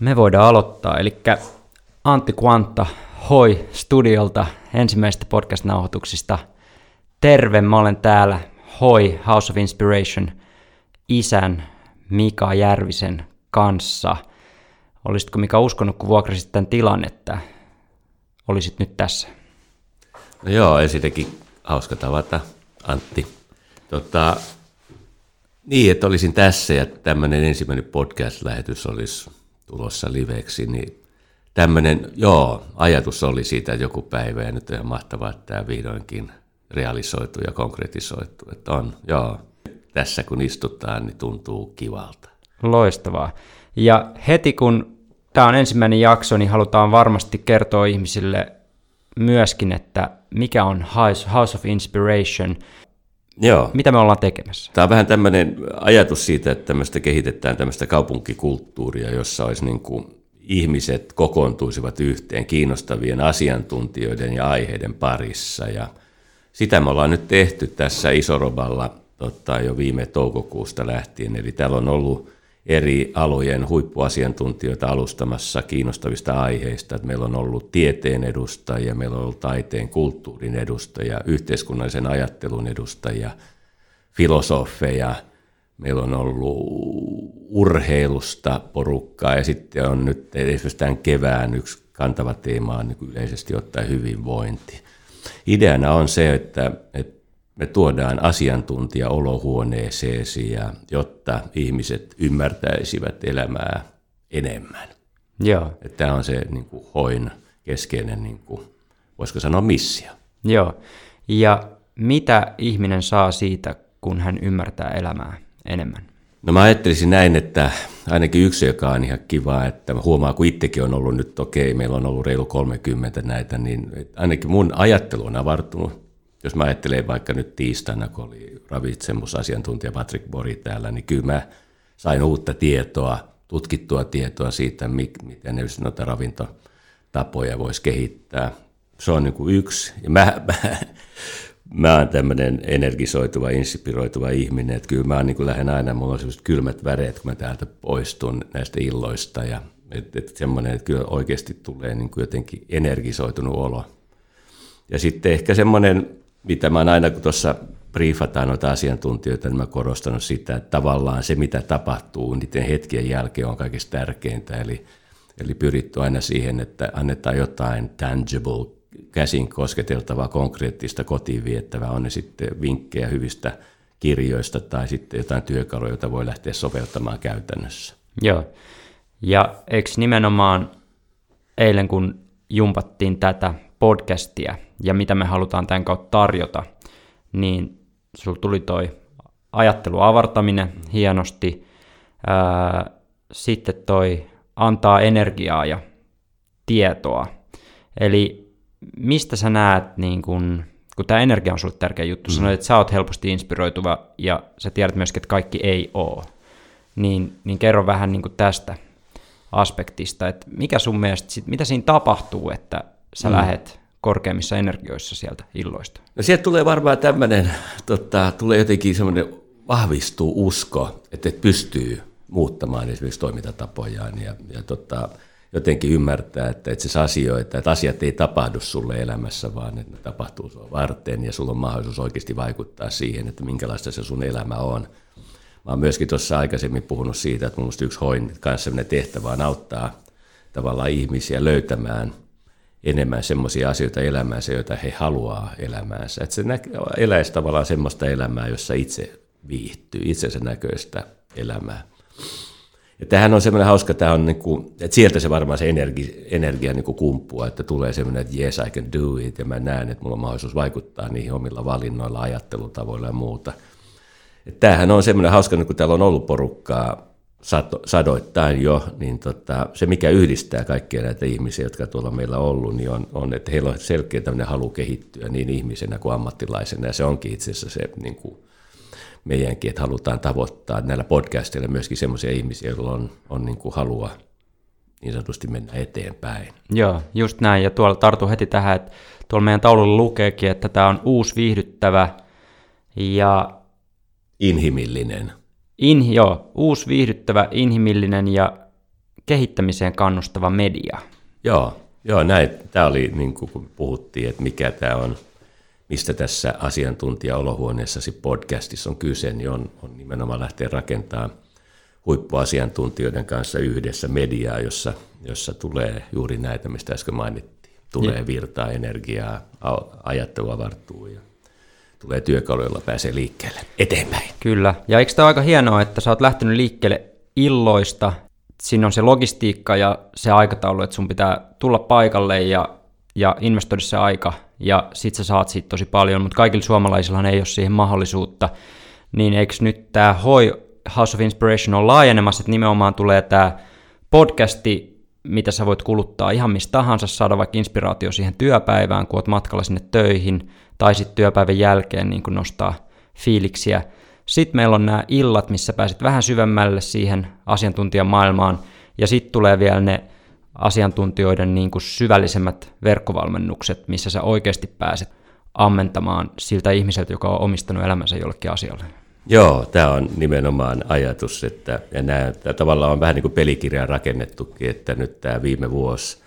Me voidaan aloittaa, eli Antti Quanta, hoi studiolta ensimmäistä podcast-nauhoituksista. Terve, mä olen täällä, hoi House of Inspiration isän Mika Järvisen kanssa. Olisitko Mika uskonut, kun vuokrasit tämän tilan, että olisit nyt tässä? No joo, ensinnäkin hauska tavata, Antti. Tota, niin, että olisin tässä ja tämmöinen ensimmäinen podcast-lähetys olisi tulossa liveksi, niin tämmöinen, joo, ajatus oli siitä joku päivä ja nyt on ihan mahtavaa, että tämä vihdoinkin realisoitu ja konkretisoitu, että on, joo, tässä kun istutaan, niin tuntuu kivalta. Loistavaa. Ja heti kun tämä on ensimmäinen jakso, niin halutaan varmasti kertoa ihmisille myöskin, että mikä on House of Inspiration, Joo. mitä me ollaan tekemässä. Tämä on vähän tämmöinen ajatus siitä, että tämmöistä kehitetään tämmöistä kaupunkikulttuuria, jossa olisi niin kuin ihmiset kokoontuisivat yhteen kiinnostavien asiantuntijoiden ja aiheiden parissa. Ja sitä me ollaan nyt tehty tässä Isoroballa tota, jo viime toukokuusta lähtien. Eli täällä on ollut eri alojen huippuasiantuntijoita alustamassa kiinnostavista aiheista. Että meillä on ollut tieteen edustajia, meillä on ollut taiteen, kulttuurin edustajia, yhteiskunnallisen ajattelun edustajia, filosofeja, meillä on ollut urheilusta porukkaa ja sitten on nyt esimerkiksi tämän kevään yksi kantava teema on niin yleisesti ottaen hyvinvointi. Ideana on se, että, että me tuodaan asiantuntija olohuoneeseesi, ja, jotta ihmiset ymmärtäisivät elämää enemmän. Joo. Että tämä on se niin kuin, hoin keskeinen, niin kuin, voisiko sanoa, missio. Joo. Ja mitä ihminen saa siitä, kun hän ymmärtää elämää enemmän? No mä ajattelisin näin, että ainakin yksi, joka on ihan kiva, että mä huomaan, kun itsekin on ollut nyt, okei, meillä on ollut reilu 30 näitä, niin ainakin mun ajattelu on avartunut jos mä ajattelen vaikka nyt tiistaina, kun oli ravitsemusasiantuntija Patrick Bori täällä, niin kyllä mä sain uutta tietoa, tutkittua tietoa siitä, miten noita ravintotapoja voisi kehittää. Se on niin kuin yksi. Ja mä, mä, mä oon tämmöinen energisoituva, inspiroituva ihminen, että kyllä mä niin kuin lähden aina, mulla on sellaiset kylmät väreet, kun mä täältä poistun näistä illoista ja että et semmoinen, että kyllä oikeasti tulee niin kuin jotenkin energisoitunut olo. Ja sitten ehkä semmoinen mitä mä aina, kun tuossa briefataan noita asiantuntijoita, niin mä korostanut sitä, että tavallaan se, mitä tapahtuu niiden hetkien jälkeen on kaikista tärkeintä. Eli, eli pyritty aina siihen, että annetaan jotain tangible, käsin kosketeltavaa, konkreettista, kotiin viettävää, on ne sitten vinkkejä hyvistä kirjoista tai sitten jotain työkaluja, joita voi lähteä sopeuttamaan käytännössä. Joo, ja eikö nimenomaan eilen kun jumpattiin tätä podcastia ja mitä me halutaan tämän kautta tarjota, niin sulla tuli toi ajattelu avartaminen hienosti, ää, sitten toi antaa energiaa ja tietoa. Eli mistä sä näet, niin kun, kun tämä energia on sulle tärkeä juttu, mm. sanoit, että sä oot helposti inspiroituva ja sä tiedät myöskin, että kaikki ei ole, niin, niin kerro vähän niin tästä aspektista, että mikä sun mielestä, mitä siinä tapahtuu, että sä mm. lähet korkeimmissa energioissa sieltä illoista? No sieltä tulee varmaan tämmöinen, tota, tulee jotenkin semmoinen vahvistuu usko, että et pystyy muuttamaan esimerkiksi toimintatapojaan ja, ja tota, jotenkin ymmärtää, että itse asiassa asioita, että asiat ei tapahdu sulle elämässä, vaan että ne tapahtuu sua varten ja sulla on mahdollisuus oikeasti vaikuttaa siihen, että minkälaista se sun elämä on. Mä oon myöskin tuossa aikaisemmin puhunut siitä, että mun yksi hoin kanssa tehtävä on auttaa tavallaan ihmisiä löytämään – enemmän semmoisia asioita elämäänsä, joita he haluaa elämäänsä. Että se nä- eläisi tavallaan semmoista elämää, jossa itse viihtyy, itsensä näköistä elämää. Ja tämähän on semmoinen hauska, tämä on niin kuin, että sieltä se varmaan se energi, energia niin kuin kumppua, että tulee semmoinen, että yes, I can do it, ja mä näen, että mulla on mahdollisuus vaikuttaa niihin omilla valinnoilla, ajattelutavoilla ja muuta. Että tämähän on semmoinen hauska, niin kun täällä on ollut porukkaa sadoittain jo, niin tota, se mikä yhdistää kaikkia näitä ihmisiä, jotka tuolla meillä on ollut, niin on, on että heillä on selkeä tämmöinen halu kehittyä niin ihmisenä kuin ammattilaisena, ja se onkin itse asiassa se niin kuin meidänkin, että halutaan tavoittaa näillä podcasteilla myöskin semmoisia ihmisiä, joilla on, on niin kuin halua niin sanotusti mennä eteenpäin. Joo, just näin, ja tuolla tartu heti tähän, että tuolla meidän taululla lukeekin, että tämä on uusi viihdyttävä ja... Inhimillinen In, joo, uusi viihdyttävä, inhimillinen ja kehittämiseen kannustava media. Joo, joo näin. Tämä oli niin kuin kun puhuttiin, että mikä tämä on, mistä tässä asiantuntijaolohuoneessasi podcastissa on kyse, niin on, on nimenomaan lähteä rakentamaan huippuasiantuntijoiden kanssa yhdessä mediaa, jossa, jossa tulee juuri näitä, mistä äsken mainittiin. Tulee ja. virtaa, energiaa, ajattelua varttuu ja tulee työkaluja, joilla pääsee liikkeelle eteenpäin. Kyllä, ja eikö tämä aika hienoa, että sä oot lähtenyt liikkeelle illoista, siinä on se logistiikka ja se aikataulu, että sun pitää tulla paikalle ja, ja investoida se aika, ja sit sä saat siitä tosi paljon, mutta kaikilla suomalaisilla ei ole siihen mahdollisuutta, niin eikö nyt tämä HOI House of Inspiration on laajenemassa, että nimenomaan tulee tämä podcasti, mitä sä voit kuluttaa ihan mistä tahansa, saada vaikka inspiraatio siihen työpäivään, kun oot matkalla sinne töihin, tai sitten työpäivän jälkeen niin nostaa fiiliksiä. Sitten meillä on nämä illat, missä pääset vähän syvemmälle siihen asiantuntijamaailmaan, ja sitten tulee vielä ne asiantuntijoiden niin kuin syvällisemmät verkkovalmennukset, missä sä oikeasti pääset ammentamaan siltä ihmiseltä, joka on omistanut elämänsä jollekin asialle. Joo, tämä on nimenomaan ajatus, että ja nämä, tämä tavallaan on vähän niin kuin pelikirjaa rakennettukin, että nyt tämä viime vuosi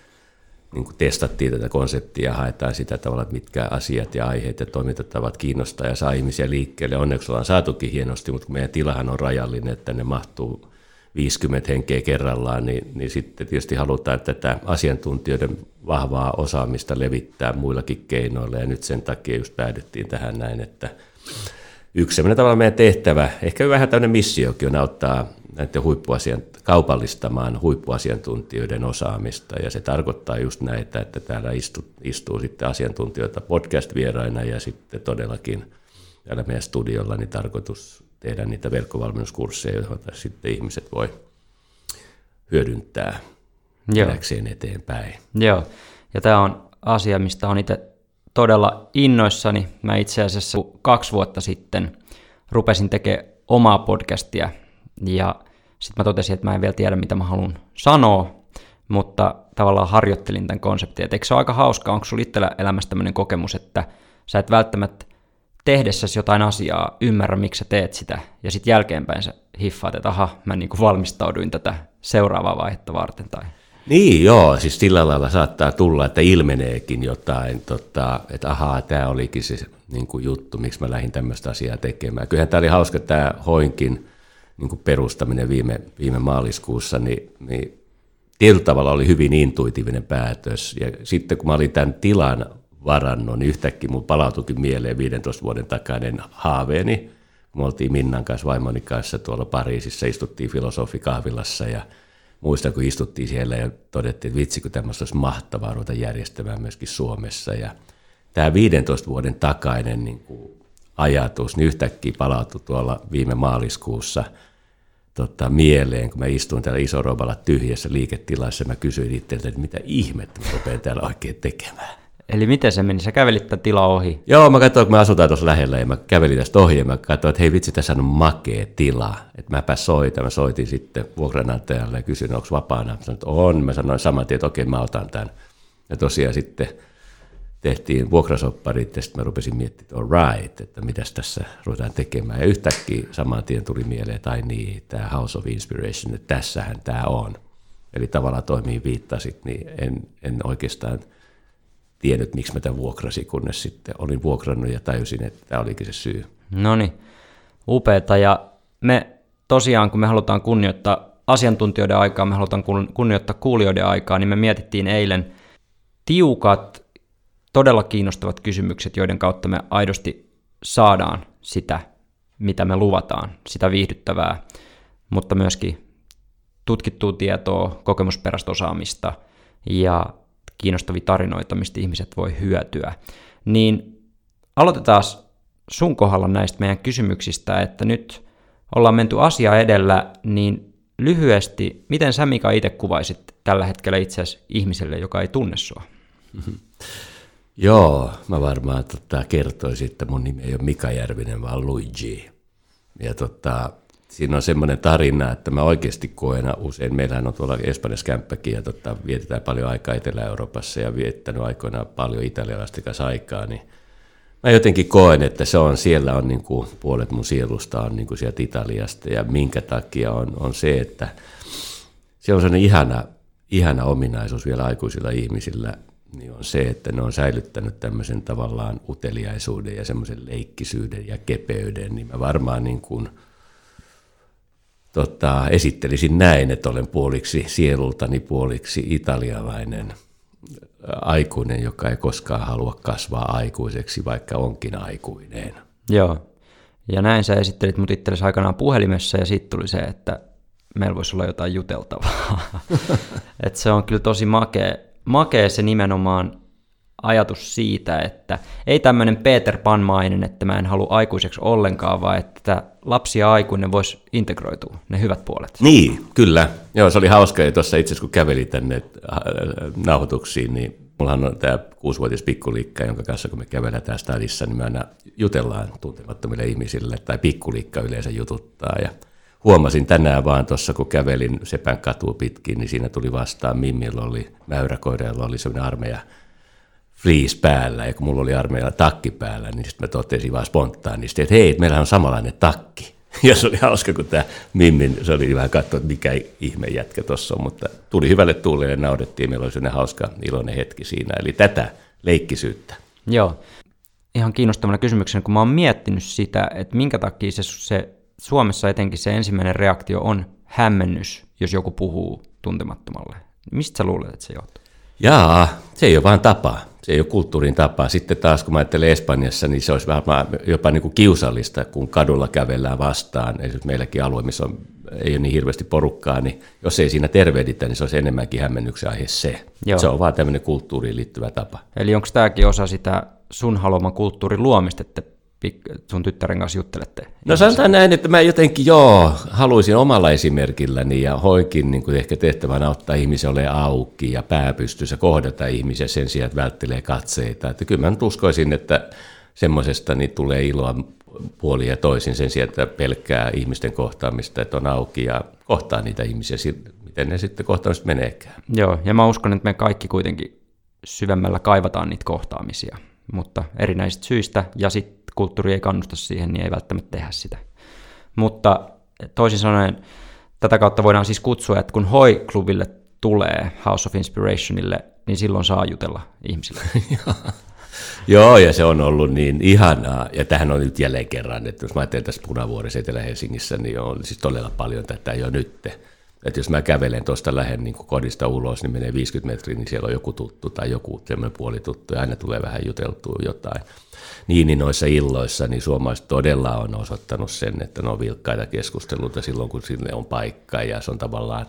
niin kuin testattiin tätä konseptia ja haetaan sitä tavalla, että mitkä asiat ja aiheet ja toimintatavat kiinnostaa ja saa ihmisiä liikkeelle. Onneksi ollaan saatukin hienosti, mutta kun meidän tilahan on rajallinen, että ne mahtuu 50 henkeä kerrallaan, niin, niin sitten tietysti halutaan tätä asiantuntijoiden vahvaa osaamista levittää muillakin keinoilla, ja nyt sen takia just päädyttiin tähän näin, että yksi sellainen tavalla meidän tehtävä, ehkä vähän tämmöinen missiokin on auttaa näiden huippuasian, kaupallistamaan huippuasiantuntijoiden osaamista, ja se tarkoittaa just näitä, että täällä istuu, istuu sitten asiantuntijoita podcast-vieraina, ja sitten todellakin täällä meidän studiolla niin tarkoitus tehdä niitä verkkovalmennuskursseja, joita sitten ihmiset voi hyödyntää Joo. eteenpäin. Joo, ja tämä on asia, mistä on itse todella innoissani. Mä itse asiassa kaksi vuotta sitten rupesin tekemään omaa podcastia ja sitten mä totesin, että mä en vielä tiedä, mitä mä haluan sanoa, mutta tavallaan harjoittelin tämän konseptin. Et eikö se ole aika hauskaa, onko sulla itsellä elämässä tämmöinen kokemus, että sä et välttämättä tehdessäsi jotain asiaa ymmärrä, miksi sä teet sitä, ja sitten jälkeenpäin sä hiffaat, että aha, mä niinku valmistauduin tätä seuraavaa vaihetta varten. Tai... Niin joo, siis sillä lailla saattaa tulla, että ilmeneekin jotain, tota, että ahaa, tämä olikin se niin kuin juttu, miksi mä lähdin tämmöistä asiaa tekemään. Kyllähän tämä oli hauska tämä Hoinkin niin kuin perustaminen viime, viime maaliskuussa, niin, niin tietyllä tavalla oli hyvin intuitiivinen päätös. Ja sitten kun mä olin tämän tilan varannut, niin yhtäkkiä mun palautuikin mieleen 15 vuoden takainen haaveeni. Me oltiin Minnan kanssa, vaimoni kanssa tuolla Pariisissa, istuttiin filosofikahvilassa ja muistan, kun istuttiin siellä ja todettiin, että vitsi, kun tämmöistä olisi mahtavaa ruveta järjestämään myöskin Suomessa. Ja tämä 15 vuoden takainen niin kuin ajatus, niin yhtäkkiä palautui tuolla viime maaliskuussa tota, mieleen, kun mä istuin täällä Isoroballa tyhjässä liiketilassa, mä kysyin itseltä, että mitä ihmettä mä rupean täällä oikein tekemään. Eli miten se meni? Sä kävelit tämän tila ohi? Joo, mä katsoin, kun me asutaan tuossa lähellä ja mä kävelin tästä ohi ja mä katsoin, että hei vitsi, tässä on makea tila. Että mäpä soitan. Mä soitin sitten vuokranantajalle ja kysyin, onko vapaana. Mä sanoin, että on. Mä sanoin saman tien, että okei, mä otan tämän. Ja tosiaan sitten tehtiin vuokrasopparit ja sitten mä rupesin miettimään, että all right, että mitäs tässä ruvetaan tekemään. Ja yhtäkkiä saman tien tuli mieleen, että ai niin, tämä House of Inspiration, että tässähän tämä on. Eli tavallaan toimii viittasit, niin en, en oikeastaan – tiennyt, miksi mä tämän vuokrasin, kunnes sitten olin vuokrannut ja tajusin, että tämä olikin se syy. No niin, upeeta. Ja me tosiaan, kun me halutaan kunnioittaa asiantuntijoiden aikaa, me halutaan kunnioittaa kuulijoiden aikaa, niin me mietittiin eilen tiukat, todella kiinnostavat kysymykset, joiden kautta me aidosti saadaan sitä, mitä me luvataan, sitä viihdyttävää, mutta myöskin tutkittua tietoa, kokemusperäistä osaamista ja kiinnostavia tarinoita, mistä ihmiset voi hyötyä. Niin aloitetaan sun kohdalla näistä meidän kysymyksistä, että nyt ollaan menty asia edellä, niin lyhyesti, miten sä Mika itse kuvaisit tällä hetkellä itse asiassa ihmiselle, joka ei tunne sua? Joo, mä varmaan tota, kertoisin, että mun nimi ei ole Mika Järvinen, vaan Luigi. Ja tota, siinä on semmoinen tarina, että mä oikeasti koen usein, meillähän on tuolla Espanjassa kämppäkin ja tota, vietetään paljon aikaa Etelä-Euroopassa ja viettänyt aikoinaan paljon italialaisten kanssa aikaa, niin mä jotenkin koen, että se on, siellä on niin kuin, puolet mun sielusta on niin kuin sieltä Italiasta ja minkä takia on, on se, että se on sellainen ihana, ihana ominaisuus vielä aikuisilla ihmisillä, niin on se, että ne on säilyttänyt tämmöisen tavallaan uteliaisuuden ja semmoisen leikkisyyden ja kepeyden, niin mä varmaan niin kuin, tota, esittelisin näin, että olen puoliksi sielultani puoliksi italialainen aikuinen, joka ei koskaan halua kasvaa aikuiseksi, vaikka onkin aikuinen. Joo. Ja näin sä esittelit mut itsellesi aikanaan puhelimessa ja sitten tuli se, että meillä voisi olla jotain juteltavaa. Et se on kyllä tosi makea, makea se nimenomaan ajatus siitä, että ei tämmöinen Peter Pan-mainen, että mä en halua aikuiseksi ollenkaan, vaan että lapsi ja aikuinen vois integroitua, ne hyvät puolet. Niin, kyllä. Joo, se oli hauska, ja tuossa itse asiassa kun kävelin tänne äh, nauhoituksiin, niin mullahan on tämä kuusivuotias pikkuliikka, jonka kanssa kun me kävelään täällä stadissa, niin me aina jutellaan tuntemattomille ihmisille, tai pikkuliikka yleensä jututtaa, ja huomasin tänään vaan tuossa, kun kävelin Sepän katua pitkin, niin siinä tuli vastaan Mimmillä oli mäyräkoira, oli sellainen armeija fleece päällä, ja kun mulla oli armeijalla takki päällä, niin sitten mä totesin vaan spontaanisti, että hei, meillä on samanlainen takki. Ja se oli hauska, kun tämä Mimmin, se oli vähän katsoa, että mikä ihme jätkä tuossa on, mutta tuli hyvälle tuulelle naudettiin, meillä oli sellainen hauska, iloinen hetki siinä, eli tätä leikkisyyttä. Joo. Ihan kiinnostavana kysymyksenä, kun mä oon miettinyt sitä, että minkä takia se, se Suomessa etenkin se ensimmäinen reaktio on hämmennys, jos joku puhuu tuntemattomalle. Mistä sä luulet, että se johtuu? Jaa, se ei ole vain tapa. Se ei ole kulttuurin tapa. Sitten taas, kun mä ajattelen Espanjassa, niin se olisi vähän jopa niin kuin kiusallista, kun kadulla kävellään vastaan. Esimerkiksi meilläkin alue, missä on, ei ole niin hirveästi porukkaa, niin jos ei siinä tervehditä, niin se olisi enemmänkin hämmennyksen aihe se. Joo. Se on vaan tämmöinen kulttuuriin liittyvä tapa. Eli onko tämäkin osa sitä sun haluaman kulttuurin luomista, että sun tyttären kanssa juttelette? No sanotaan näin, että mä jotenkin joo, haluaisin omalla esimerkilläni ja hoikin niin kuin ehkä tehtävänä auttaa ihmisen ole auki ja pääpystyssä kohdata ihmisiä sen sijaan, että välttelee katseita. Että kyllä mä nyt uskoisin, että semmoisesta niin tulee iloa puoli ja toisin sen sijaan, että pelkkää ihmisten kohtaamista, että on auki ja kohtaa niitä ihmisiä, miten ne sitten kohtaamista meneekään. Joo, ja mä uskon, että me kaikki kuitenkin syvemmällä kaivataan niitä kohtaamisia, mutta erinäisistä syistä, ja sitten kulttuuri ei kannusta siihen, niin ei välttämättä tehdä sitä. Mutta toisin sanoen, tätä kautta voidaan siis kutsua, että kun HOI-klubille tulee House of Inspirationille, niin silloin saa jutella ihmisille. Joo, ja se on ollut niin ihanaa. Ja tähän on nyt jälleen kerran, että jos mä ajattelen tässä Punavuoressa Etelä-Helsingissä, niin on siis todella paljon tätä jo nyt. Että jos mä kävelen tuosta lähden niin kodista ulos, niin menee 50 metriä, niin siellä on joku tuttu tai joku semmoinen puolituttu, ja aina tulee vähän juteltua jotain. Niin, niin noissa illoissa, niin suomalaiset todella on osoittanut sen, että ne on vilkkaita keskusteluita silloin, kun sille on paikka, ja se on tavallaan,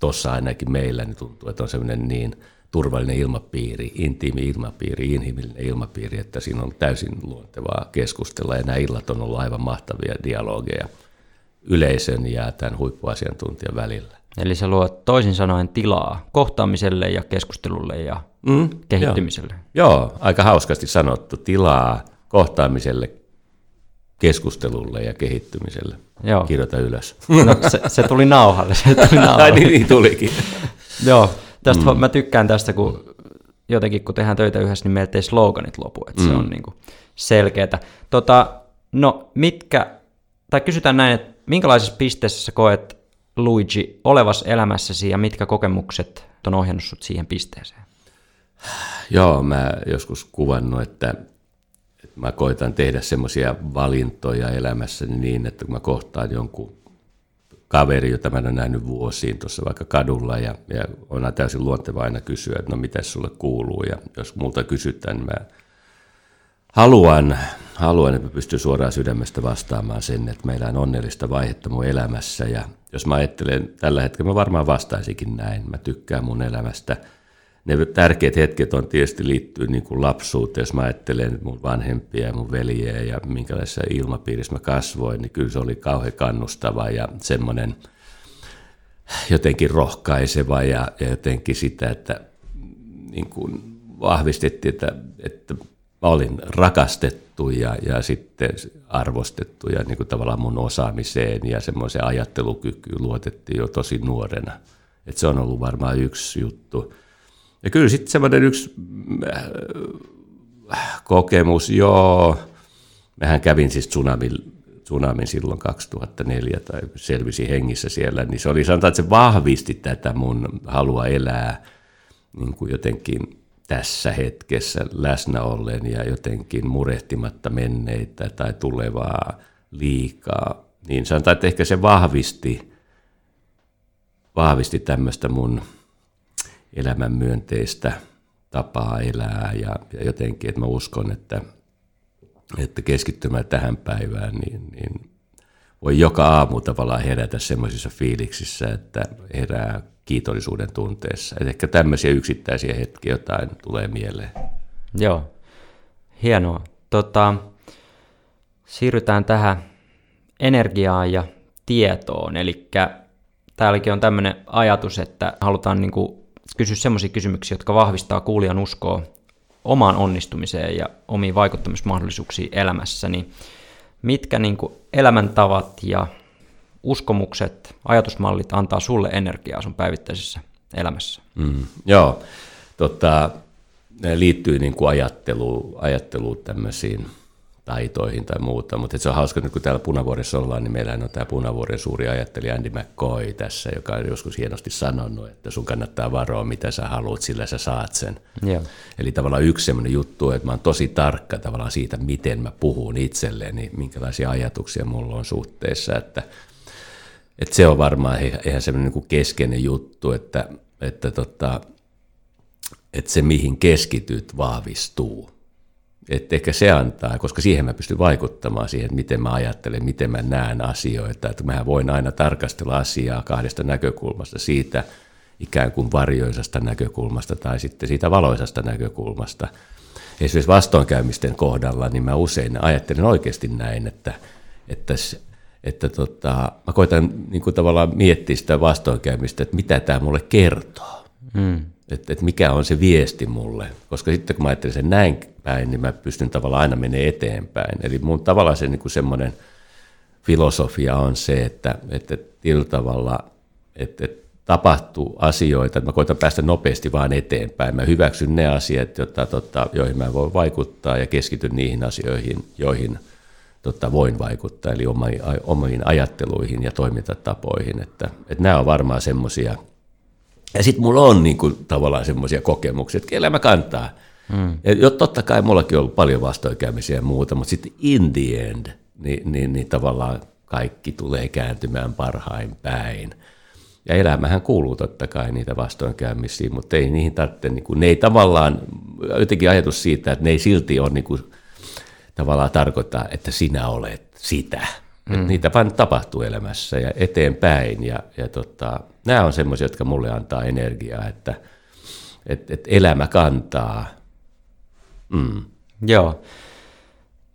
tuossa ainakin meillä, niin tuntuu, että on semmoinen niin turvallinen ilmapiiri, intiimi ilmapiiri, inhimillinen ilmapiiri, että siinä on täysin luontevaa keskustella, ja nämä illat on ollut aivan mahtavia dialogeja yleisön ja tämän huippuasiantuntijan välillä. Eli se luo toisin sanoen tilaa kohtaamiselle ja keskustelulle ja mm, kehittymiselle. Joo. joo, aika hauskasti sanottu. Tilaa kohtaamiselle, keskustelulle ja kehittymiselle. Joo. Kirjoita ylös. No, se, se tuli nauhalle. Se tuli nauhalle. Ai niin, niin tulikin. joo, tästä mm. mä tykkään tästä, kun jotenkin kun tehdään töitä yhdessä, niin meiltä ei sloganit lopu, että mm. se on niin kuin selkeätä. Tota, no mitkä, tai kysytään näin, että minkälaisessa pisteessä sä koet Luigi olevas elämässäsi ja mitkä kokemukset on ohjannut sut siihen pisteeseen? Joo, mä joskus kuvannut, että, että mä koitan tehdä semmoisia valintoja elämässäni niin, että kun mä kohtaan jonkun kaveri, jota mä en nähnyt vuosiin tuossa vaikka kadulla, ja, ja on täysin luonteva aina kysyä, että no mitä sulle kuuluu, ja jos multa kysytään, niin mä haluan, haluan, että mä pystyn suoraan sydämestä vastaamaan sen, että meillä on onnellista vaihetta mun elämässä, ja jos mä ajattelen tällä hetkellä, mä varmaan vastaisikin näin, mä tykkään mun elämästä – ne tärkeät hetket on tietysti liittyy niin kuin lapsuuteen, jos mä ajattelen mun vanhempia ja mun veljeä ja minkälaisessa ilmapiirissä mä kasvoin, niin kyllä se oli kauhean kannustava ja semmoinen jotenkin rohkaiseva ja, ja jotenkin sitä, että niin kuin vahvistettiin, että, että mä olin rakastettu ja, ja sitten arvostettu ja niin kuin tavallaan mun osaamiseen ja semmoiseen ajattelukykyyn luotettiin jo tosi nuorena. että se on ollut varmaan yksi juttu. Ja kyllä sitten semmoinen yksi äh, kokemus, joo, mähän kävin siis tsunamin tsunamin silloin 2004 tai selvisi hengissä siellä, niin se oli sanotaan, että se vahvisti tätä mun halua elää niin kuin jotenkin tässä hetkessä läsnä ollen ja jotenkin murehtimatta menneitä tai tulevaa liikaa. Niin sanotaan, että ehkä se vahvisti, vahvisti tämmöistä mun elämän myönteistä tapaa elää ja, ja jotenkin, että mä uskon, että, että keskittymään tähän päivään, niin, niin voi joka aamu tavallaan herätä semmoisissa fiiliksissä, että herää kiitollisuuden tunteessa. Et ehkä tämmöisiä yksittäisiä hetkiä jotain tulee mieleen. Joo, hienoa. Tota, siirrytään tähän energiaan ja tietoon. Eli täälläkin on tämmöinen ajatus, että halutaan niin kuin kysyä semmoisia kysymyksiä, jotka vahvistaa kuulijan uskoa omaan onnistumiseen ja omiin vaikuttamismahdollisuuksiin elämässä. Niin mitkä niin elämäntavat ja uskomukset, ajatusmallit antaa sulle energiaa sun päivittäisessä elämässä? Mm, joo, tota, ne liittyy niin kuin ajattelu, ajatteluun tämmöisiin taitoihin tai muuta, mutta se on hauska, että kun täällä Punavuoressa ollaan, niin meillä on tämä Punavuoren suuri ajattelija Andy McCoy tässä, joka on joskus hienosti sanonut, että sun kannattaa varoa, mitä sä haluat, sillä sä saat sen. Joo. Eli tavallaan yksi sellainen juttu, että mä oon tosi tarkka tavallaan siitä, miten mä puhun itselleni, minkälaisia ajatuksia mulla on suhteessa, että et se on varmaan ihan semmoinen niin keskeinen juttu, että, että, tota, että se mihin keskityt vahvistuu. Että ehkä se antaa, koska siihen mä pystyn vaikuttamaan siihen, että miten mä ajattelen, miten mä näen asioita. Että mä voin aina tarkastella asiaa kahdesta näkökulmasta, siitä ikään kuin varjoisasta näkökulmasta tai sitten siitä valoisasta näkökulmasta. Esimerkiksi vastoinkäymisten kohdalla, niin mä usein ajattelen oikeasti näin, että, että että tota, mä koitan niin kuin tavallaan miettiä sitä vastoinkäymistä, että mitä tämä mulle kertoo. Mm. Että, että mikä on se viesti mulle. Koska sitten kun mä ajattelen sen näin päin, niin mä pystyn tavallaan aina menemään eteenpäin. Eli mun tavallaan se niin kuin semmoinen filosofia on se, että, että tietyllä tavalla, että, että tapahtuu asioita, että mä koitan päästä nopeasti vaan eteenpäin. Mä hyväksyn ne asiat, joita, tota, joihin mä voin vaikuttaa ja keskityn niihin asioihin, joihin – tota, voin vaikuttaa, eli omiin ajatteluihin ja toimintatapoihin. Että, että nämä on varmaan semmoisia. Ja sitten mulla on niin kuin, tavallaan semmoisia kokemuksia, että elämä kantaa. Mm. Ja totta kai mullakin on ollut paljon vastoinkäymisiä ja muuta, mutta sitten in the end, niin, niin, niin tavallaan kaikki tulee kääntymään parhain päin. Ja elämähän kuuluu totta kai niitä vastoinkäymisiä, mutta ei niihin tarvitse, niin kuin, ne ei tavallaan, jotenkin ajatus siitä, että ne ei silti ole niin kuin, tavallaan tarkoittaa, että sinä olet sitä. Mm. Että niitä vain tapahtuu elämässä ja eteenpäin. Ja, ja tota, nämä on semmoisia, jotka mulle antaa energiaa, että et, et elämä kantaa. Mm. Joo.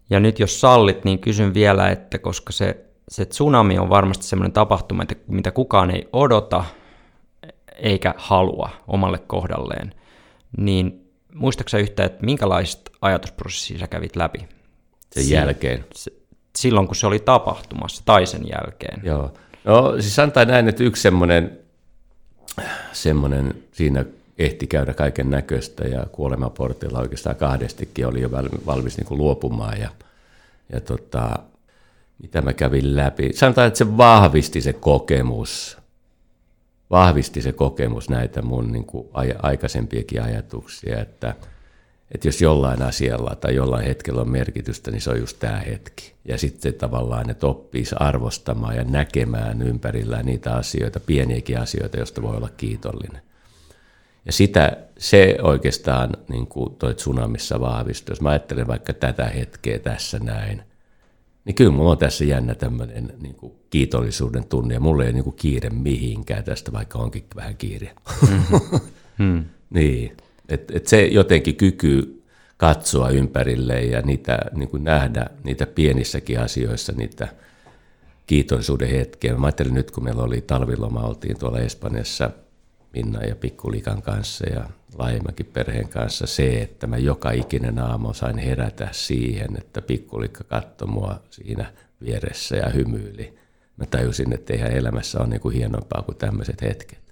Ja nyt jos sallit, niin kysyn vielä, että koska se, se tsunami on varmasti semmoinen tapahtuma, että mitä kukaan ei odota eikä halua omalle kohdalleen, niin muistaaksä yhtä, että minkälaista ajatusprosessia sä kävit läpi? Sen si- jälkeen. silloin, kun se oli tapahtumassa tai sen jälkeen. Joo. No siis sanotaan näin, että yksi semmoinen, semmoinen siinä ehti käydä kaiken näköistä ja kuolemaportilla oikeastaan kahdestikin oli jo valmis niin kuin luopumaan ja, ja tota, mitä mä kävin läpi. Sanotaan, että se vahvisti se kokemus, vahvisti se kokemus näitä mun niin kuin aikaisempiakin ajatuksia, että – että jos jollain asialla tai jollain hetkellä on merkitystä, niin se on just tämä hetki. Ja sitten tavallaan, että oppisi arvostamaan ja näkemään ympärillään niitä asioita, pieniäkin asioita, joista voi olla kiitollinen. Ja sitä, se oikeastaan niin kuin toi tsunamissa vahvistui. Jos mä ajattelen vaikka tätä hetkeä tässä näin, niin kyllä mulla on tässä jännä tämmöinen niin kuin kiitollisuuden tunne. Ja mulla ei ole niin kuin kiire mihinkään tästä, vaikka onkin vähän kiire. Mm-hmm. Hmm. niin. Et, et se jotenkin kyky katsoa ympärille ja niitä, niin kuin nähdä niitä pienissäkin asioissa niitä kiitollisuuden hetkiä. Mä ajattelin nyt, kun meillä oli talviloma, oltiin tuolla Espanjassa Minna ja Pikkulikan kanssa ja laajemmankin perheen kanssa se, että mä joka ikinen aamu sain herätä siihen, että Pikkulikka katsoi mua siinä vieressä ja hymyili. Mä tajusin, että eihän elämässä ole niin kuin hienompaa kuin tämmöiset hetket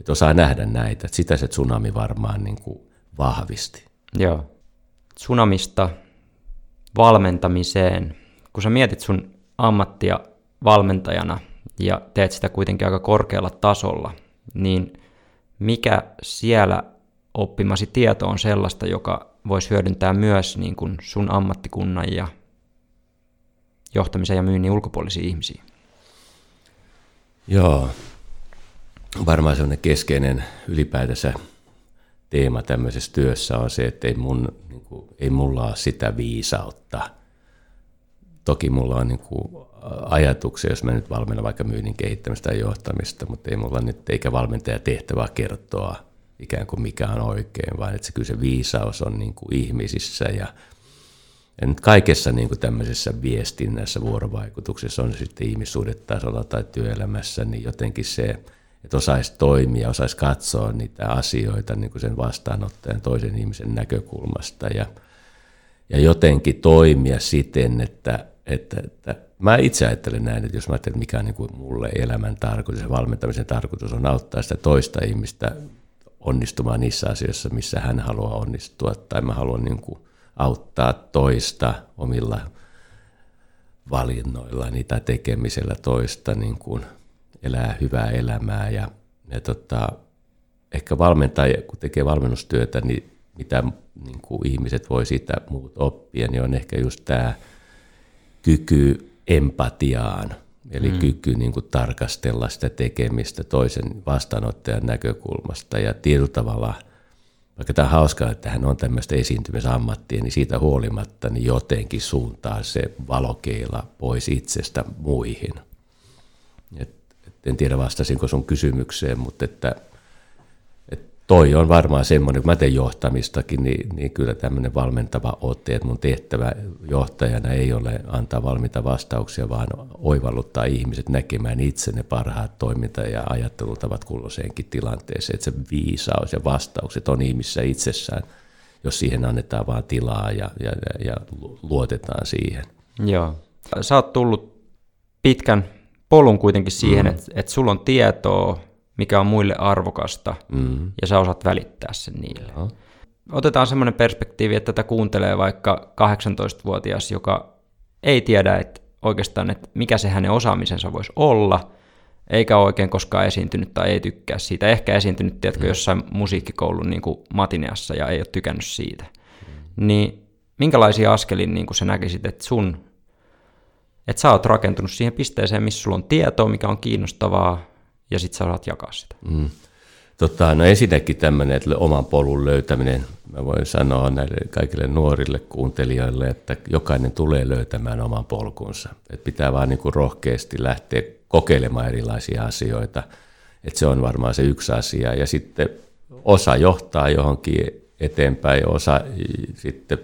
että osaa nähdä näitä. Että sitä se tsunami varmaan niin kuin vahvisti. Joo. Tsunamista valmentamiseen. Kun sä mietit sun ammattia valmentajana ja teet sitä kuitenkin aika korkealla tasolla, niin mikä siellä oppimasi tieto on sellaista, joka voisi hyödyntää myös niin kuin sun ammattikunnan ja johtamisen ja myynnin ulkopuolisia ihmisiä? Joo, varmaan sellainen keskeinen ylipäätänsä teema tämmöisessä työssä on se, että ei, mun, niin kuin, ei mulla ole sitä viisautta. Toki mulla on niin kuin, ajatuksia, jos mä nyt valmennan vaikka myynnin kehittämistä ja johtamista, mutta ei mulla nyt eikä valmentaja tehtävää kertoa ikään kuin mikä on oikein, vaan että se kyllä se viisaus on niin kuin ihmisissä ja, ja nyt kaikessa niin kuin tämmöisessä viestinnässä, vuorovaikutuksessa, on sitten ihmissuhdetasolla tai työelämässä, niin jotenkin se, että osaisi toimia, osaisi katsoa niitä asioita niin kuin sen vastaanottajan toisen ihmisen näkökulmasta ja, ja jotenkin toimia siten, että, että, että mä itse ajattelen näin, että jos mä ajattelen, mikä on niin kuin mulle elämän tarkoitus ja valmentamisen tarkoitus on auttaa sitä toista ihmistä onnistumaan niissä asioissa, missä hän haluaa onnistua, tai mä haluan niin kuin auttaa toista omilla valinnoilla, niitä tekemisellä toista niin kuin elää hyvää elämää ja, ja tota, ehkä valmentaja, kun tekee valmennustyötä, niin mitä niin kuin ihmiset voi siitä muut oppia, niin on ehkä just tämä kyky empatiaan, eli mm. kyky niin kuin tarkastella sitä tekemistä toisen vastaanottajan näkökulmasta ja tietyllä tavalla, vaikka tämä on hauskaa, että hän on tämmöistä esiintymisammattia, niin siitä huolimatta niin jotenkin suuntaa se valokeila pois itsestä muihin. En tiedä vastasinko sun kysymykseen, mutta että toi on varmaan semmoinen, kun mä teen johtamistakin, niin, niin kyllä tämmöinen valmentava otte, että mun tehtävä johtajana ei ole antaa valmiita vastauksia, vaan oivalluttaa ihmiset näkemään itse ne parhaat toiminta- ja ajattelutavat kulloiseenkin tilanteeseen, että se viisaus ja vastaukset on ihmissä itsessään, jos siihen annetaan vaan tilaa ja, ja, ja luotetaan siihen. Joo. Sä oot tullut pitkän polun kuitenkin siihen, mm. että, että sulla on tietoa mikä on muille arvokasta, mm. ja sä osaat välittää sen niille. Ja. Otetaan semmoinen perspektiivi, että tätä kuuntelee vaikka 18-vuotias, joka ei tiedä että oikeastaan, että mikä se hänen osaamisensa voisi olla, eikä oikein koskaan esiintynyt tai ei tykkää siitä. Ehkä esiintynyt, tiedätkö, mm. jossain musiikkikoulun niin kuin matineassa ja ei ole tykännyt siitä. Mm. Niin minkälaisia askelin niin kuin sä näkisit, että sun, että sä oot rakentunut siihen pisteeseen, missä sulla on tietoa, mikä on kiinnostavaa, ja sitten sä saat jakaa sitä. Mm. Tota, no ensinnäkin tämmöinen että oman polun löytäminen. Mä voin sanoa näille kaikille nuorille kuuntelijoille, että jokainen tulee löytämään oman polkunsa. Et pitää vaan niin rohkeasti lähteä kokeilemaan erilaisia asioita. Et se on varmaan se yksi asia. Ja sitten osa johtaa johonkin eteenpäin, osa sitten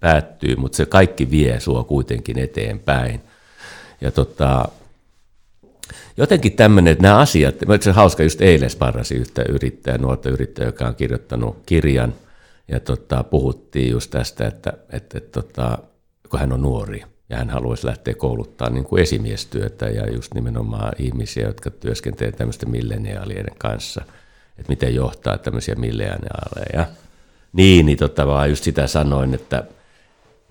päättyy, mutta se kaikki vie sua kuitenkin eteenpäin. Ja tota, jotenkin tämmöinen, että nämä asiat, se hauska, just eilen sparrasi yhtä yrittäjää, nuorta yrittäjää, joka on kirjoittanut kirjan, ja tota, puhuttiin just tästä, että, että, että tota, kun hän on nuori, ja hän haluaisi lähteä kouluttamaan niin kuin esimiestyötä ja just nimenomaan ihmisiä, jotka työskentelevät tämmöisten milleniaalien kanssa, että miten johtaa tämmöisiä milleniaaleja. Niin, niin tota, vaan just sitä sanoin, että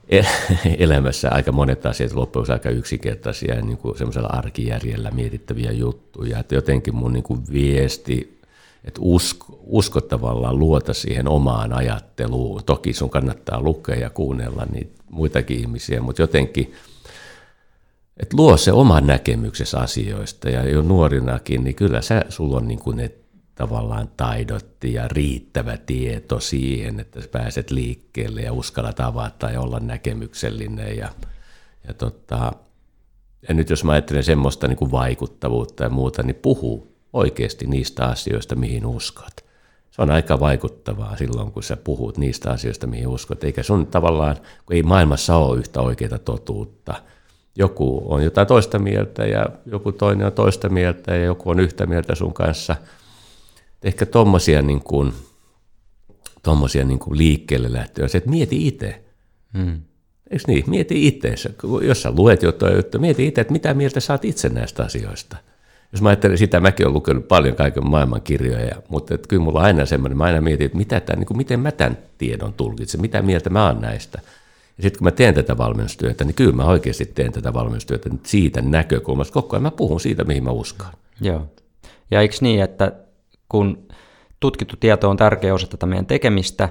elämässä aika monet asiat loppujen aika yksinkertaisia ja niin semmoisella arkijärjellä mietittäviä juttuja. Että jotenkin mun niin kuin viesti, että usko, usko tavallaan luota siihen omaan ajatteluun. Toki sun kannattaa lukea ja kuunnella niitä muitakin ihmisiä, mutta jotenkin, että luo se oman näkemyksessä asioista ja jo nuorinakin, niin kyllä sä, sulla on niin kuin ne tavallaan taidotti ja riittävä tieto siihen, että pääset liikkeelle ja uskallat avata ja olla näkemyksellinen. Ja, ja, tota, ja nyt jos mä ajattelen semmoista niin kuin vaikuttavuutta ja muuta, niin puhu oikeasti niistä asioista, mihin uskot. Se on aika vaikuttavaa silloin, kun sä puhut niistä asioista, mihin uskot. Eikä sun tavallaan, kun ei maailmassa ole yhtä oikeaa totuutta. Joku on jotain toista mieltä ja joku toinen on toista mieltä ja joku on yhtä mieltä sun kanssa – ehkä tuommoisia niin kuin, tommosia niin kuin liikkeelle lähtöä, se, että mieti itse. Hmm. Eikö niin? Mieti itse. Jos sä luet jotain juttua, mieti itse, että mitä mieltä saat itse näistä asioista. Jos mä ajattelen sitä, mäkin olen lukenut paljon kaiken maailman kirjoja, mutta että kyllä mulla on aina semmoinen, mä aina mietin, että mitä tämän, niin kuin, miten mä tämän tiedon tulkitsen, mitä mieltä mä oon näistä. Ja sitten kun mä teen tätä valmennustyötä, niin kyllä mä oikeasti teen tätä valmennustyötä siitä näkökulmasta. Koko ajan mä puhun siitä, mihin mä uskon. Joo. Ja eikö niin, että kun tutkittu tieto on tärkeä osa tätä meidän tekemistä,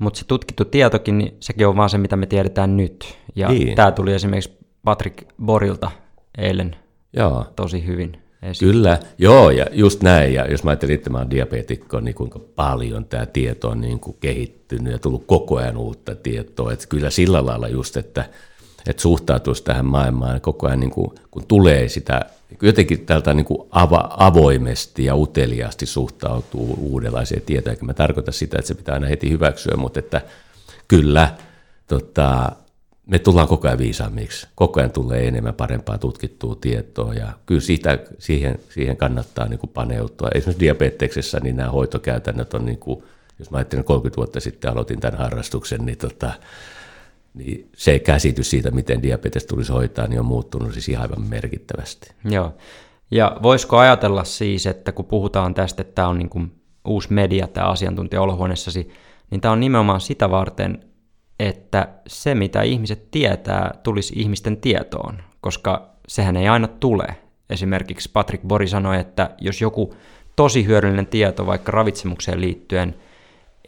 mutta se tutkittu tietokin, niin sekin on vaan se, mitä me tiedetään nyt. Ja niin. tämä tuli esimerkiksi Patrick Borilta eilen Joo. tosi hyvin esiin. Kyllä, joo, ja just näin. Ja jos mä ajattelin, että mä olen diabeetikko, niin kuinka paljon tämä tieto on niin kuin kehittynyt ja tullut koko ajan uutta tietoa. Että kyllä sillä lailla just, että, että suhtautuisi tähän maailmaan koko ajan, niin kuin, kun tulee sitä, jotenkin tältä niin kuin ava, avoimesti ja uteliaasti suhtautuu uudenlaisia tietoja. Eikä mä tarkoita sitä, että se pitää aina heti hyväksyä, mutta että kyllä tota, me tullaan koko ajan viisaammiksi. Koko ajan tulee enemmän parempaa tutkittua tietoa ja kyllä siitä, siihen, siihen kannattaa niin kuin paneutua. Esimerkiksi diabeteksessä niin nämä hoitokäytännöt on, niin kuin, jos mä ajattelen 30 vuotta sitten aloitin tämän harrastuksen, niin, tota, niin se käsitys siitä, miten diabetes tulisi hoitaa, niin on muuttunut siis ihan aivan merkittävästi. Joo. Ja voisiko ajatella siis, että kun puhutaan tästä, että tämä on niin kuin uusi media, tämä asiantuntija olohuoneessasi, niin tämä on nimenomaan sitä varten, että se, mitä ihmiset tietää, tulisi ihmisten tietoon, koska sehän ei aina tule. Esimerkiksi Patrick Bori sanoi, että jos joku tosi hyödyllinen tieto vaikka ravitsemukseen liittyen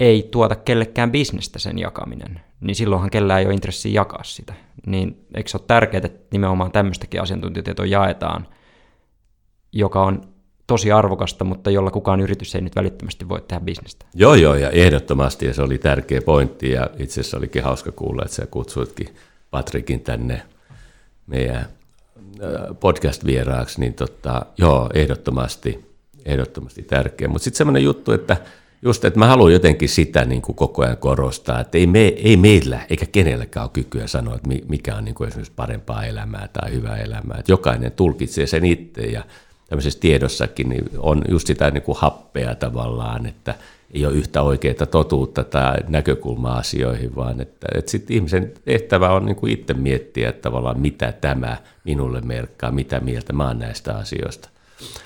ei tuota kellekään bisnestä sen jakaminen, niin silloinhan kellään ei ole intressi jakaa sitä. Niin eikö se ole tärkeää, että nimenomaan tämmöistäkin asiantuntijatietoa jaetaan, joka on tosi arvokasta, mutta jolla kukaan yritys ei nyt välittömästi voi tehdä bisnestä. Joo, joo, ja ehdottomasti, ja se oli tärkeä pointti, ja itse asiassa olikin hauska kuulla, että sä kutsuitkin Patrikin tänne meidän äh, podcast-vieraaksi, niin tota, joo, ehdottomasti, ehdottomasti tärkeä. Mutta sitten semmoinen juttu, että just, että mä haluan jotenkin sitä niin kuin koko ajan korostaa, että ei, me, ei meillä eikä kenelläkään ole kykyä sanoa, että mikä on niin kuin esimerkiksi parempaa elämää tai hyvää elämää. Että jokainen tulkitsee sen itse ja tämmöisessä tiedossakin niin on just sitä niin kuin happea tavallaan, että ei ole yhtä oikeaa totuutta tai näkökulmaa asioihin, vaan että, että sitten ihmisen tehtävä on niin kuin itse miettiä että tavallaan, mitä tämä minulle merkkaa, mitä mieltä mä oon näistä asioista.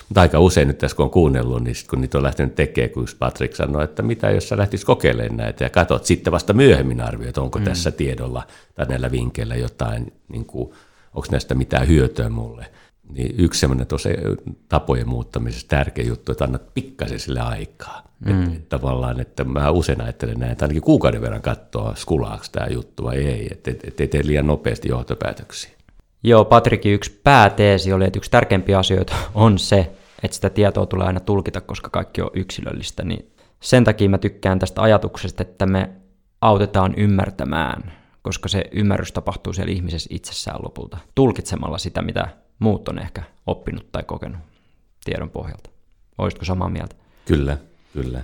Mutta aika usein nyt tässä kun on kuunnellut, niin sit kun niitä on lähtenyt tekemään, kun Patrick sanoi, että mitä jos sä lähtisit kokeilemaan näitä ja katsot sitten vasta myöhemmin arvioit, onko mm. tässä tiedolla tai näillä vinkkeillä jotain, niin kuin, onko näistä mitään hyötyä mulle – niin yksi semmoinen tosi tapojen muuttamisessa tärkeä juttu, että annat pikkasen sille aikaa. Mm. Että, että tavallaan, että mä usein ajattelen näin, että ainakin kuukauden verran katsoa, skulaako tämä juttu vai ei, että et, et, et tee liian nopeasti johtopäätöksiä. Joo, Patrikin yksi pääteesi oli, että yksi tärkeimpiä asioita on se, että sitä tietoa tulee aina tulkita, koska kaikki on yksilöllistä. Niin sen takia mä tykkään tästä ajatuksesta, että me autetaan ymmärtämään, koska se ymmärrys tapahtuu siellä ihmisessä itsessään lopulta, tulkitsemalla sitä, mitä muut on ehkä oppinut tai kokenut tiedon pohjalta. Olisitko samaa mieltä? Kyllä, kyllä.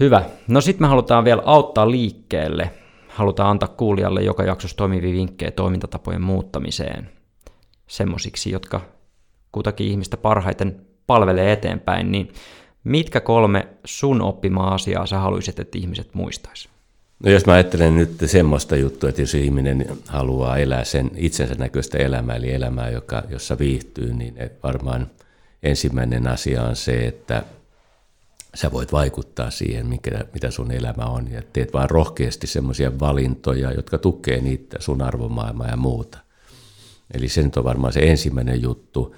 Hyvä. No sitten me halutaan vielä auttaa liikkeelle. Halutaan antaa kuulijalle joka jaksossa toimivia vinkkejä toimintatapojen muuttamiseen. Semmosiksi, jotka kutakin ihmistä parhaiten palvelee eteenpäin, niin mitkä kolme sun oppimaa asiaa sä haluaisit, että ihmiset muistaisi? No jos mä ajattelen nyt semmoista juttua, että jos ihminen haluaa elää sen itsensä näköistä elämää, eli elämää, joka, jossa viihtyy, niin varmaan ensimmäinen asia on se, että sä voit vaikuttaa siihen, mikä, mitä sun elämä on, ja teet vaan rohkeasti semmoisia valintoja, jotka tukee niitä sun arvomaailmaa ja muuta. Eli se nyt on varmaan se ensimmäinen juttu.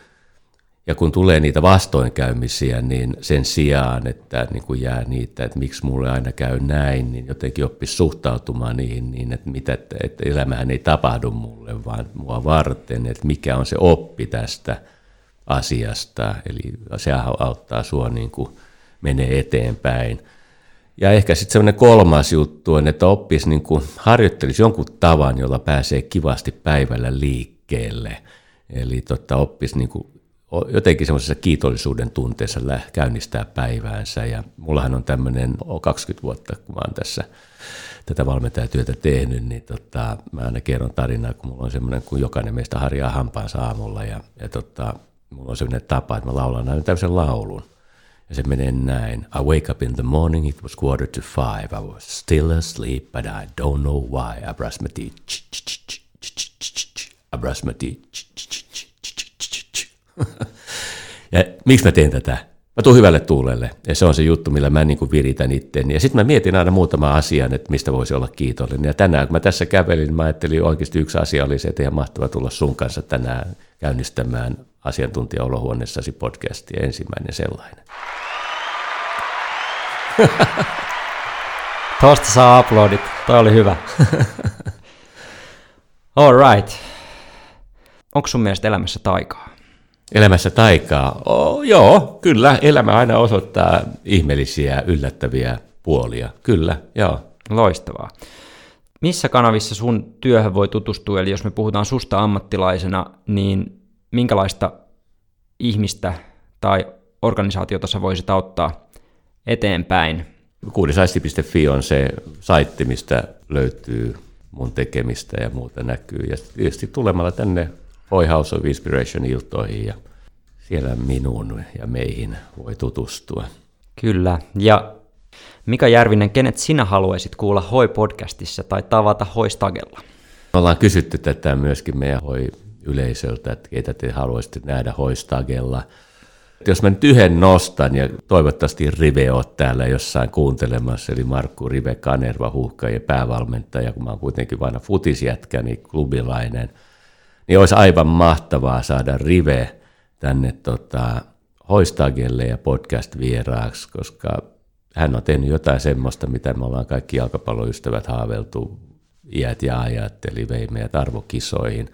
Ja kun tulee niitä vastoinkäymisiä, niin sen sijaan, että niin kuin jää niitä, että miksi mulle aina käy näin, niin jotenkin oppisi suhtautumaan niihin niin, että, mitä, että, elämään ei tapahdu mulle, vaan mua varten, että mikä on se oppi tästä asiasta. Eli se auttaa sua niin kuin menee eteenpäin. Ja ehkä sitten semmoinen kolmas juttu on, että oppisi niin kuin, harjoittelisi jonkun tavan, jolla pääsee kivasti päivällä liikkeelle. Eli tota, oppisi niin kuin jotenkin semmoisessa kiitollisuuden tunteessa käynnistää päiväänsä. Ja mullahan on tämmöinen 20 vuotta, kun mä oon tässä tätä valmentajatyötä tehnyt, niin tota, mä aina kerron tarinaa, kun mulla on semmoinen, kun jokainen meistä harjaa hampaansa aamulla ja, ja tota, mulla on semmoinen tapa, että mä laulan aina tämmöisen laulun. Ja se menee näin. I wake up in the morning, it was quarter to five. I was still asleep, but I don't know why. I brush my teeth. I brush my teeth. ja miksi mä teen tätä? Mä tuun hyvälle tuulelle ja se on se juttu, millä mä niin kuin viritän itteni. Ja sitten mä mietin aina muutama asian, että mistä voisi olla kiitollinen. Ja tänään kun mä tässä kävelin, mä ajattelin oikeasti yksi asia oli se, että ihan mahtava tulla sun kanssa tänään käynnistämään asiantuntijaolohuoneessasi podcastia, ensimmäinen sellainen. Tuosta saa uploadit. Toi oli hyvä. All right. Onko sun mielestä elämässä taikaa? Elämässä taikaa? Oh, joo, kyllä. Elämä aina osoittaa ihmeellisiä, yllättäviä puolia. Kyllä, joo. Loistavaa. Missä kanavissa sun työhön voi tutustua? Eli jos me puhutaan susta ammattilaisena, niin minkälaista ihmistä tai organisaatiota sä voisit auttaa eteenpäin? Kuudisaisti.fi on se saitti, mistä löytyy mun tekemistä ja muuta näkyy. Ja tietysti tulemalla tänne Hoi House of Inspiration iltoihin ja siellä minuun ja meihin voi tutustua. Kyllä. Ja Mika Järvinen, kenet sinä haluaisit kuulla Hoi-podcastissa tai tavata Hoi-stagella? Me ollaan kysytty tätä myöskin meidän Hoi-yleisöltä, että keitä te haluaisitte nähdä Hoi-stagella. Jos mä nyt yhden nostan ja toivottavasti Rive on täällä jossain kuuntelemassa, eli Markku Rive Kanerva, huuhka ja päävalmentaja, kun mä oon kuitenkin vain futisjätkä, niin klubilainen, niin olisi aivan mahtavaa saada Rive tänne tota, Hoistagelle ja podcast-vieraaksi, koska hän on tehnyt jotain semmoista, mitä me ollaan kaikki jalkapalloystävät haaveltu iät ja ajat, eli vei meidät arvokisoihin.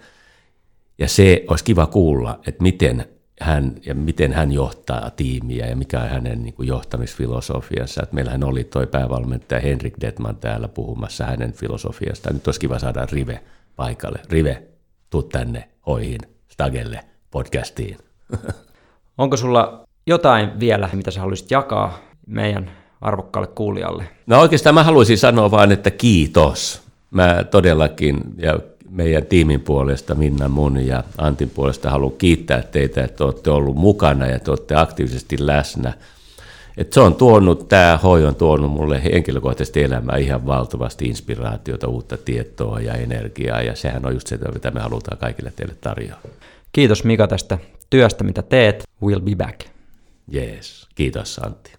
Ja se olisi kiva kuulla, että miten hän, ja miten hän johtaa tiimiä ja mikä on hänen niin kuin johtamisfilosofiansa. Että meillähän oli toi päävalmentaja Henrik Detman täällä puhumassa hänen filosofiasta. Nyt olisi kiva saada Rive paikalle. Rive, tuu tänne hoihin, Stagelle, podcastiin. Onko sulla jotain vielä, mitä sä haluaisit jakaa meidän arvokkaalle kuulijalle? No oikeastaan mä haluaisin sanoa vain, että kiitos. Mä todellakin, ja meidän tiimin puolesta, Minna mun ja Antin puolesta haluan kiittää teitä, että olette ollut mukana ja te olette aktiivisesti läsnä. Et se on tuonut, tämä hoi on tuonut mulle henkilökohtaisesti elämää ihan valtavasti inspiraatiota, uutta tietoa ja energiaa, ja sehän on just se, mitä me halutaan kaikille teille tarjoaa. Kiitos Mika tästä työstä, mitä teet. We'll be back. Yes, kiitos Antti.